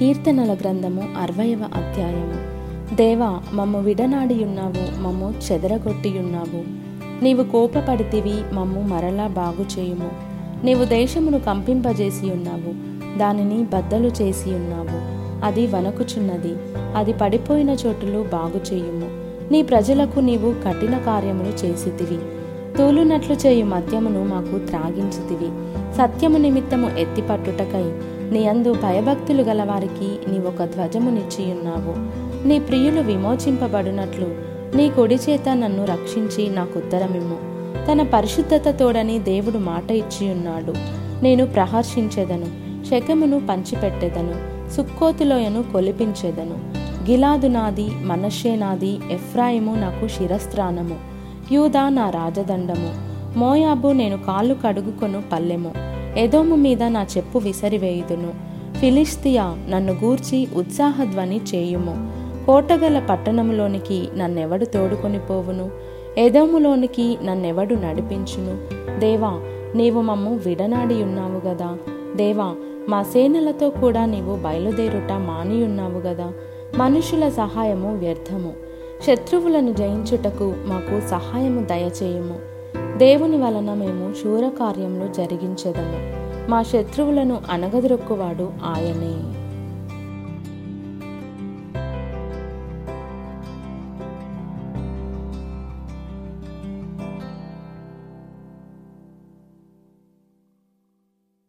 కీర్తనల గ్రంథము అరవయవ అధ్యాయము. దేవా మమ్ము విడనాడియున్నావు మమ్ము చెదరగొట్టి ఉన్నావు నీవు కోపపడితివి మమ్ము మరలా బాగు చేయుము నీవు దేశమును కంపింపజేసి ఉన్నావు దానిని బద్దలు చేసి ఉన్నావు అది వణకుచున్నది అది పడిపోయిన చోటులు బాగు చేయుము నీ ప్రజలకు నీవు కఠిన కార్యములు చేసితివి. తూలునట్లు చేయు మద్యమును మాకు త్రాగించితివి. సత్యము నిమిత్తము ఎత్తిపట్టుటకై నీ అందు భయభక్తులు గలవారికి ఒక ధ్వజమునిచ్చి ఉన్నావు నీ ప్రియులు విమోచింపబడినట్లు నీ కొడి చేత నన్ను రక్షించి నాకు ఉత్తరమిమ్ము తన పరిశుద్ధత తోడని దేవుడు మాట ఇచ్చి ఉన్నాడు నేను ప్రహర్షించేదను శకమును పంచిపెట్టెదను సుక్కోతులోయను కొలిపించేదను. గిలాదు నాది మనషే నాది ఎఫ్రాయిము నాకు శిరస్త్రానము. యూదా నా రాజదండము. మోయాబు నేను కాళ్ళు కడుగుకొను పల్లెము. ఎదోము మీద నా చెప్పు విసరివేయుదును. ఫిలిస్తియా నన్ను గూర్చి ఉత్సాహధ్వని చేయుము. కోటగల పట్టణములోనికి నన్నెవడు తోడుకొని పోవును? ఎదోములోనికి నన్నెవడు నడిపించును? దేవా నీవు మమ్ము విడనాడి ఉన్నావు గదా? దేవా మా సేనలతో కూడా నీవు బయలుదేరుట మానియున్నావు గదా? మనుషుల సహాయము వ్యర్థము. శత్రువులను జయించుటకు మాకు సహాయము దయచేయము. దేవుని వలన మేము శూరకార్యములు జరిగించదము. మా శత్రువులను అనగదొక్కువాడు ఆయనే.